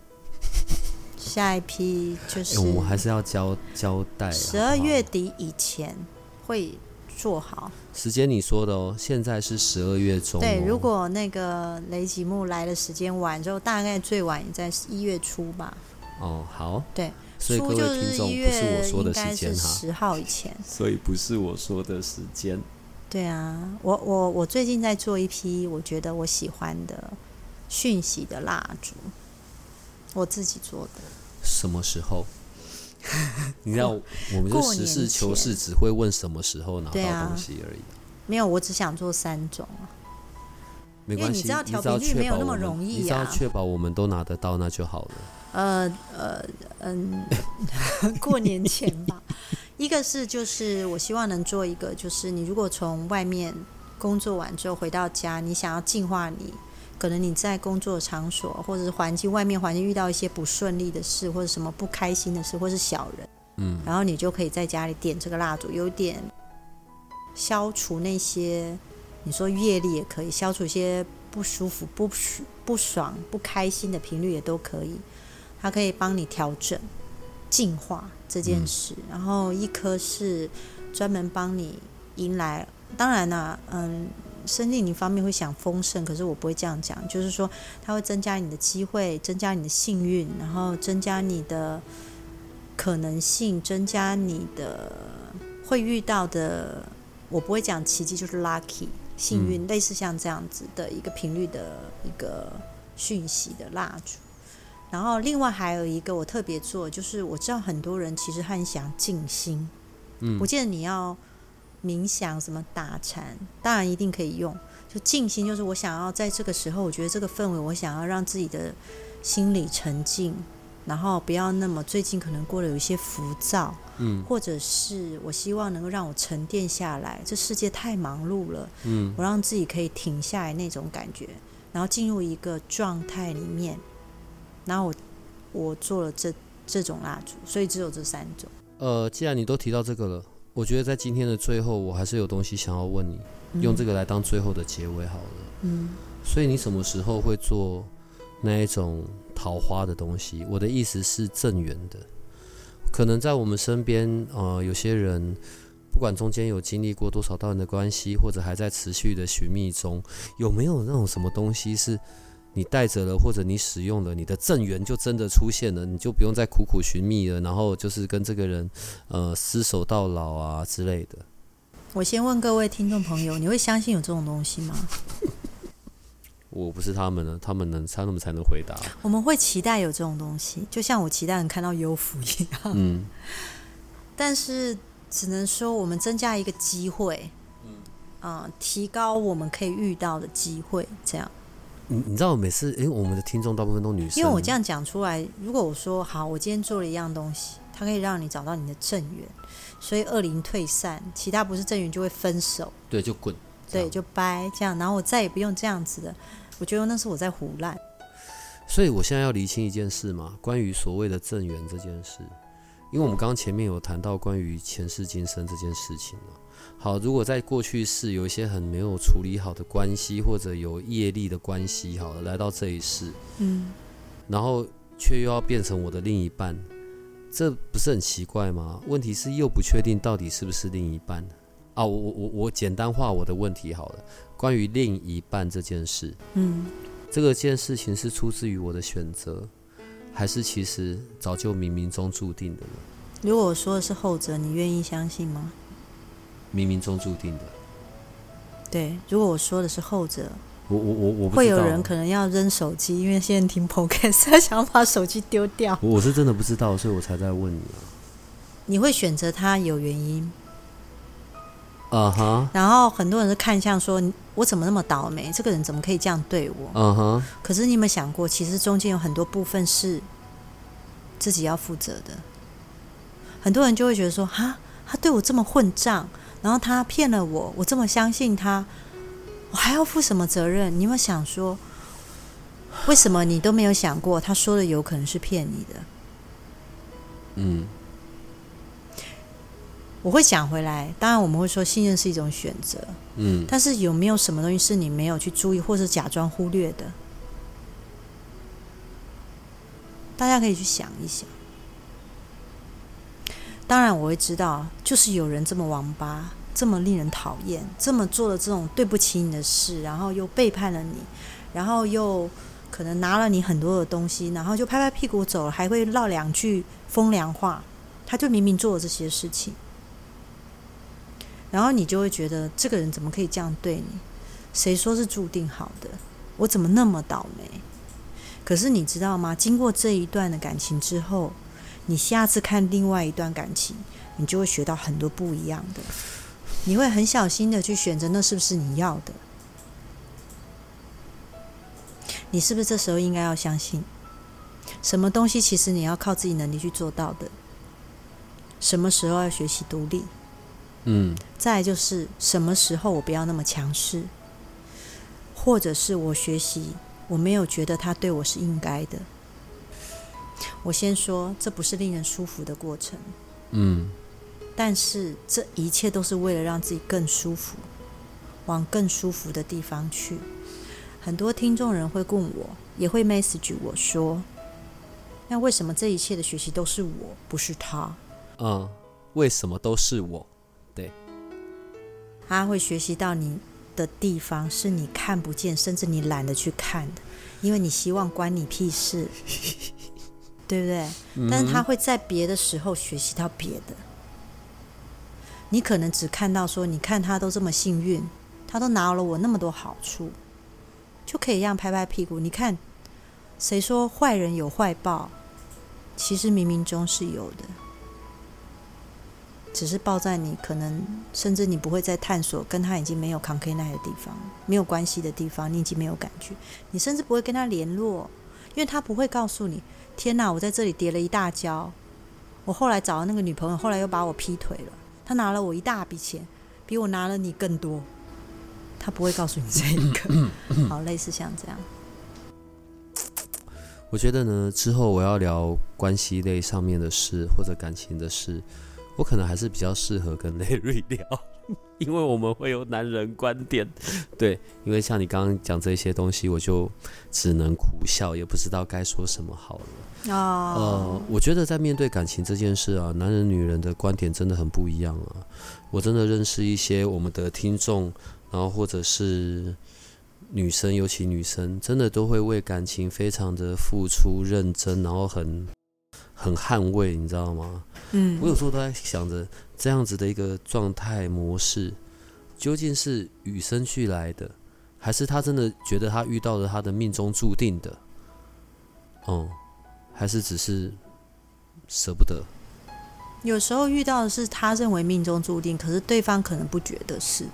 下一批就是哎我们还是要交交代。十二月底以前会做好。时间你说的哦，现在是十二月中、哦。对，如果那个雷吉木来的时间晚之后，大概最晚也在一月初吧。哦好，对，所以各位听众不是我说的应该是时间哈，十号以前。所以不是我说的时间。对啊，我我我最近在做一批我觉得我喜欢的讯息的蜡烛，我自己做的。什么时候？你知道，我们就实事求是，只会问什么时候拿到东西而已。没有，我只想做三种啊。没关系，因为你知道调频率没有那么容易你只要啊确保我们都拿得到，那就好了。呃呃嗯，过年前吧。一个是就是我希望能做一个，就是你如果从外面工作完之后回到家，你想要净化你，可能你在工作场所或者是环境外面环境遇到一些不顺利的事，或者什么不开心的事，或是小人，嗯，然后你就可以在家里点这个蜡烛，有点消除那些你说业力也可以，消除一些不舒服、不舒不爽、不开心的频率也都可以。它可以帮你调整、净化这件事。然后一颗是专门帮你迎来，当然啦、嗯，生命灵方面会想丰盛，可是我不会这样讲，就是说它会增加你的机会，增加你的幸运，然后增加你的可能性，增加你的会遇到的。我不会讲奇迹，就是 lucky 幸运，类似像这样子的一个频率的一个讯息的蜡烛。然后另外还有一个我特别做，就是我知道很多人其实很想静心，嗯不见得你要冥想什么打禅，当然一定可以用。就静心，就是我想要在这个时候，我觉得这个氛围，我想要让自己的心里沉静，然后不要那么最近可能过得有一些浮躁，嗯或者是我希望能够让我沉淀下来。这世界太忙碌了，嗯我让自己可以停下来那种感觉，然后进入一个状态里面，然后我我做了这这种蜡烛，所以只有这三种。呃，既然你都提到这个了，我觉得在今天的最后，我还是有东西想要问你，用这个来当最后的结尾好了。嗯，所以你什么时候会做那一种桃花的东西？我的意思是正缘的，可能在我们身边，呃，有些人不管中间有经历过多少段的关系，或者还在持续的寻觅中，有没有那种什么东西是你带着了，或者你使用了，你的正缘就真的出现了，你就不用再苦苦寻觅了，然后就是跟这个人，呃，厮守到老啊之类的。我先问各位听众朋友，你会相信有这种东西吗？我不是他们呢，他们能，他们才能回答。我们会期待有这种东西，就像我期待能看到优福一样。嗯 但是只能说我们增加一个机会，嗯、提高我们可以遇到的机会，这样。你你知道每次，因为我们的听众大部分都女生，因为我这样讲出来，如果我说好，我今天做了一样东西，它可以让你找到你的正缘，所以恶灵退散，其他不是正缘就会分手，对就滚，对，就掰这样，然后我再也不用这样子的。我觉得那是我在胡乱。所以我现在要厘清一件事嘛，关于所谓的正缘这件事，因为我们刚刚前面有谈到关于前世今生这件事情嘛。好，如果在过去世有一些很没有处理好的关系，或者有业力的关系，好了，来到这一世，嗯，然后却又要变成我的另一半，这不是很奇怪吗？问题是又不确定到底是不是另一半啊！我我我我简单化我的问题好了，关于另一半这件事，嗯，这个件事情是出自于我的选择，还是其实早就冥冥中注定的呢？如果我说的是后者，你愿意相信吗？冥冥中注定的，对，如果我说的是后者，我我我我会有人可能要扔手机，因为现在听 podcast，他想要把手机丢掉。我我是真的不知道，所以我才在问你啊你会选择他有原因，啊。啊哈，然后很多人是看向说，我怎么那么倒霉？这个人怎么可以这样对我？嗯哼，可是你有没有想过，其实中间有很多部分是自己要负责的。很多人就会觉得说，哈，他对我这么混账，然后他骗了我，我这么相信他，我还要负什么责任？你有没有想说，为什么你都没有想过，他说的有可能是骗你的？嗯我会想回来，当然我们会说信任是一种选择，嗯但是有没有什么东西是你没有去注意，或是假装忽略的？大家可以去想一想。当然，我会知道，就是有人这么王八，这么令人讨厌，这么做了这种对不起你的事，然后又背叛了你，然后又可能拿了你很多的东西，然后就拍拍屁股走了，还会唠两句风凉话。他就明明做了这些事情，然后你就会觉得这个人怎么可以这样对你？谁说是注定好的？我怎么那么倒霉？可是你知道吗？经过这一段的感情之后，你下次看另外一段感情，你就会学到很多不一样的。你会很小心的去选择那是不是你要的。你是不是这时候应该要相信，什么东西其实你要靠自己能力去做到的？什么时候要学习独立？嗯再就是什么时候我不要那么强势，或者是我学习我没有觉得他对我是应该的。我先说，这不是令人舒服的过程，嗯但是这一切都是为了让自己更舒服，往更舒服的地方去。很多听众人会问我，也会 message 我说：“那为什么这一切的学习都是我，不是他？”嗯，为什么都是我？对他会学习到你的地方是你看不见，甚至你懒得去看的，因为你希望关你屁事，对不对？但是他会在别的时候学习到别的。你可能只看到说，你看他都这么幸运，他都拿了我那么多好处，就可以让拍拍屁股。你看，谁说坏人有坏报？其实冥冥中是有的。只是报在你可能甚至你不会再探索跟他已经没有 c o n c a 的地方，没有关系的地方，你已经没有感觉，你甚至不会跟他联络，因为他不会告诉你：天哪，我在这里跌了一大跤，我后来找了那个女朋友，后来又把我劈腿了，他拿了我一大笔钱，比我拿了你更多，他不会告诉你这一个。好，类似像这样，我觉得呢，之后我要聊关系类上面的事或者感情的事，我可能还是比较适合跟雷瑞聊，因为我们会有男人观点。对，因为像你刚刚讲这些东西，我就只能苦笑，也不知道该说什么好了。呃哦，，我觉得在面对感情这件事啊，男人女人的观点真的很不一样啊。我真的认识一些我们的听众，然后或者是女生，尤其女生，真的都会为感情非常的付出、认真，然后很很捍卫，你知道吗？嗯我有时候都在想着，这样子的一个状态模式，究竟是与生俱来的，还是他真的觉得他遇到了他的命中注定的？哦、还是只是舍不得？有时候遇到的是他认为命中注定，可是对方可能不觉得是，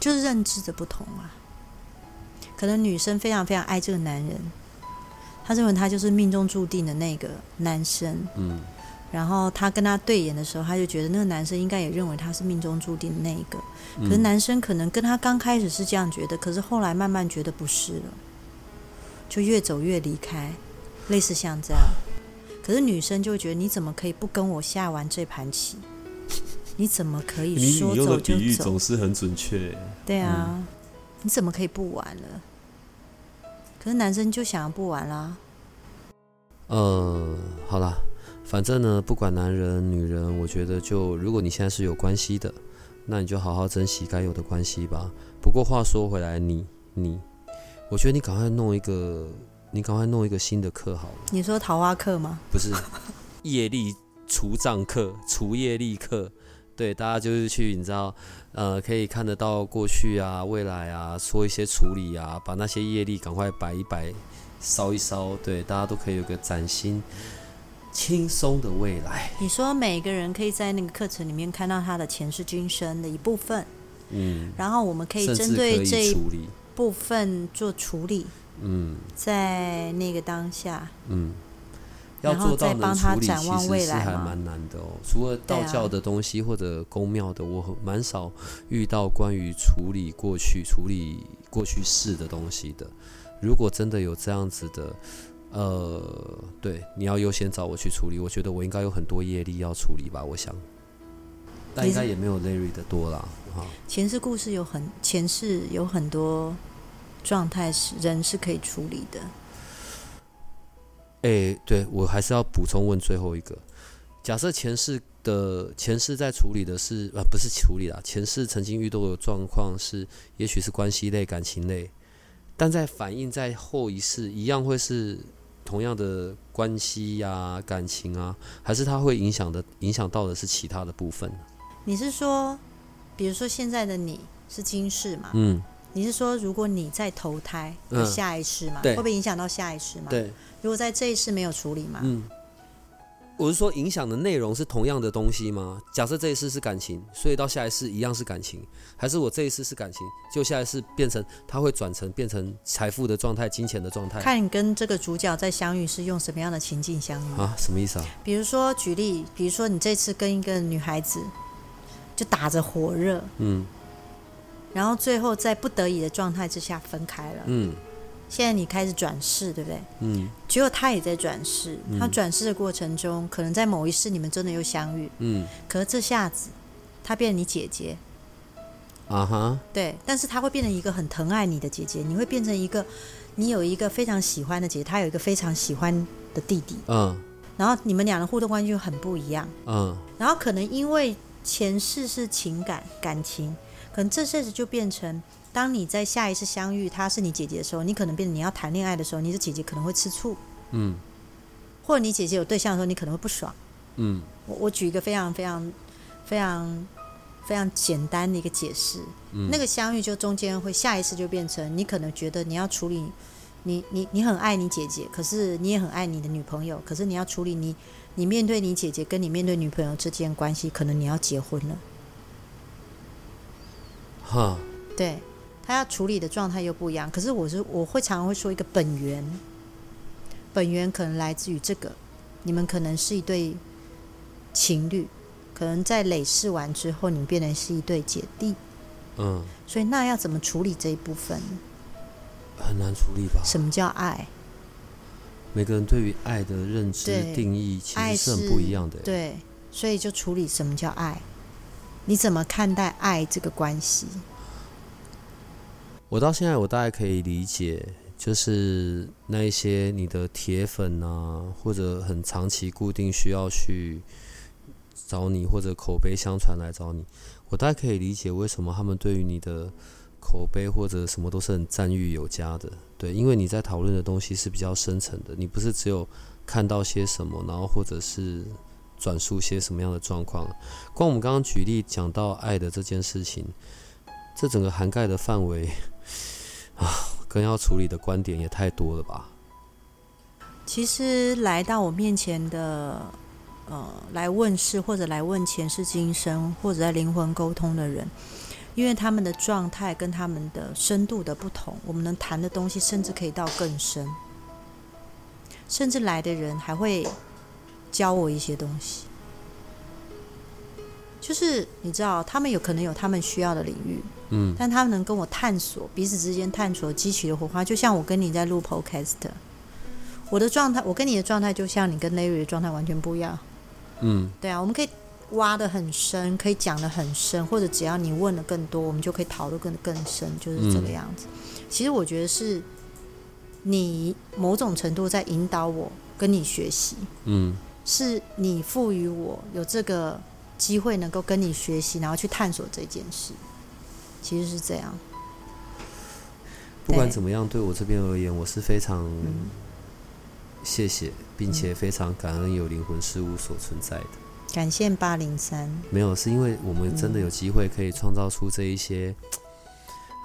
就是认知的不同啊。可能女生非常非常爱这个男人，她认为他就是命中注定的那个男生。嗯然后他跟他对眼的时候，他就觉得那个男生应该也认为他是命中注定的那一个。可是嗯男生可能跟他刚开始是这样觉得，可是后来慢慢觉得不是了，就越走越离开，类似像这样。可是女生就觉得你怎么可以不跟我下完这盘棋？你怎么可以你说你用的走就走比喻总？是很准确。对啊，你怎么可以不玩了？可是男生就想要不玩啦。呃，好啦，反正呢，不管男人女人，我觉得就如果你现在是有关系的，那你就好好珍惜该有的关系吧。不过话说回来，你你，我觉得你赶快弄一个，你赶快弄一个新的课好了，你说桃花课吗？不是业力除障课、除业力课。对，大家就是去，你知道，呃，可以看得到过去啊、未来啊，说一些处理啊，把那些业力赶快摆一摆、烧一烧，对，大家都可以有个崭新、轻松的未来。你说每个人可以在那个课程里面看到他的前世今生的一部分，嗯，然后我们可以针对这一。部分做处理，嗯在那个当下。嗯，要然后做到能再帮他处理，展望其实是未来嘛还蛮难的哦。除了道教的东西或者宫庙的，我很蛮少遇到关于处理过去、处理过去式的东西的。如果真的有这样子的，呃，对，你要优先找我去处理。我觉得我应该有很多业力要处理吧，我想，但应该也没有 Larry 的多啦，哈。前世故事有很前世有很多状态是人是可以处理的。诶，对我还是要补充问最后一个：假设前世的前世在处理的是呃不是处理啦，前世曾经遇到的状况是，也许是关系类、感情类，但在反映在后一世一样会是同样的关系呀、感情啊，还是它会影响的影响到的是其他的部分？你是说，比如说现在的你是今世嘛？嗯，你是说，如果你在投胎有嗯下一世嘛？会不会影响到下一世嘛？。对，如果在这一世没有处理嘛？嗯。我是说，影响的内容是同样的东西吗？假设这一次是感情，所以到下一次一样是感情，还是我这一次是感情，就下一次变成它会转成变成财富的状态、金钱的状态看你跟这个主角在相遇是用什么样的情境相遇。啊？什么意思啊？比如说举例，比如说你这次跟一个女孩子就打着火热，嗯然后最后在不得已的状态之下分开了。嗯现在你开始转世，对不对？嗯。结果他也在转世，嗯。他转世的过程中，可能在某一世你们真的又相遇，嗯。可是这下子他变成你姐姐，啊哈。对，但是他会变成一个很疼爱你的姐姐，你会变成一个你有一个非常喜欢的姐姐，她有一个非常喜欢的弟弟，嗯。然后你们俩的互动关系就很不一样，嗯。然后可能因为前世是情感感情，可能这辈子就变成。当你在下一次相遇，她是你姐姐的时候，你可能变成你要谈恋爱的时候，你的姐姐可能会吃醋，嗯。或者你姐姐有对象的时候，你可能会不爽。嗯。我我举一个非常非常非常非常简单的一个解释，嗯。那个相遇就中间会下一次就变成你可能觉得你要处理你你你很爱你姐姐，可是你也很爱你的女朋友，可是你要处理你你面对你姐姐跟你面对女朋友之间关系，可能你要结婚了，哈。对他要处理的状态又不一样。可是我是我会常常会说一个本源，本源可能来自于这个，你们可能是一对情侣，可能在累世完之后，你们变成是一对姐弟。嗯，所以那要怎么处理这一部分？很难处理吧？什么叫爱？每个人对于爱的认知定义其实是是很不一样的。对，所以就处理什么叫爱？你怎么看待爱这个关系？我到现在我大概可以理解，就是那一些你的铁粉啊，或者很长期固定需要去找你，或者口碑相传来找你，我大概可以理解为什么他们对于你的口碑或者什么都是很赞誉有加的。对，因为你在讨论的东西是比较深层的，你不是只有看到些什么，然后或者是转述些什么样的状况。光我们刚刚举例讲到爱的这件事情，这整个涵盖的范围啊，跟要处理的观点也太多了吧？其实来到我面前的，呃，来问世或者来问前世今生或者在灵魂沟通的人，因为他们的状态跟他们的深度的不同，我们能谈的东西甚至可以到更深，甚至来的人还会教我一些东西。就是你知道，他们有可能有他们需要的领域，嗯。但他们能跟我探索彼此之间探索激起的火花，就像我跟你在录 Podcast，我的状态，我跟你的状态就像你跟 Larry 的状态完全不一样。嗯。对啊，我们可以挖的很深，可以讲的很深，或者只要你问的更多，我们就可以讨论更更深，就是这个样子。其实我觉得是你某种程度在引导我跟你学习，嗯。是你赋予我有这个机会能够跟你学习，然后去探索这件事。其实是这样，不管怎么样，对我这边而言，我是非常嗯谢谢，并且非常感恩有灵魂事物所存在的。感谢八零三，没有，是因为我们真的嗯有机会可以创造出这一些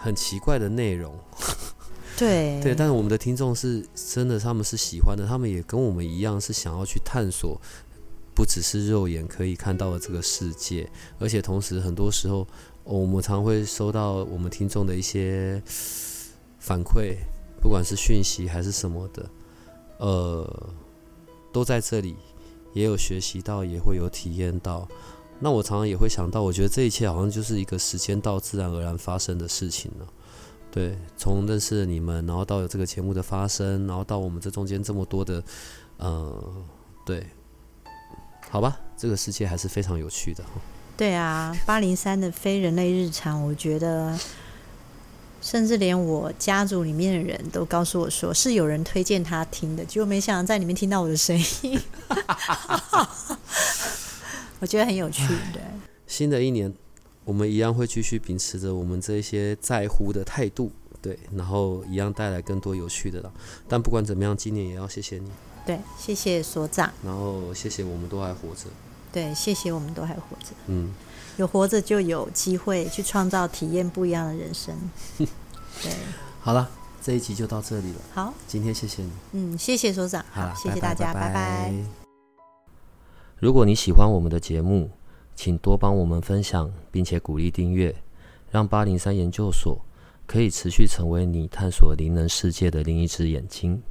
很奇怪的内容。对 对，但是我们的听众是真的，他们是喜欢的，他们也跟我们一样是想要去探索，不只是肉眼可以看到的这个世界，而且同时很多时候，我们常会收到我们听众的一些反馈，不管是讯息还是什么的，呃，都在这里，也有学习到，也会有体验到。那我常常也会想到，我觉得这一切好像就是一个时间到自然而然发生的事情了。对，从认识了你们，然后到有这个节目的发生，然后到我们这中间这么多的，呃，对，好吧，这个世界还是非常有趣的。对啊，八零三的非人类日常，我觉得，甚至连我家族里面的人都告诉我说，是有人推荐他听的，结果没想到在里面听到我的声音，我觉得很有趣。对，新的一年，我们一样会继续秉持着我们这些在乎的态度，对，然后一样带来更多有趣的了。但不管怎么样，今年也要谢谢你，对，谢谢所长，然后谢谢我们都还活着，对，谢谢我们都还活着，嗯，有活着就有机会去创造体验不一样的人生。对，好了，这一集就到这里了。好，今天谢谢你。嗯，谢谢所长，好，谢谢大家，拜拜。如果你喜欢我们的节目，请多帮我们分享，并且鼓励订阅，让八零三研究所可以持续成为你探索灵能世界的另一只眼睛。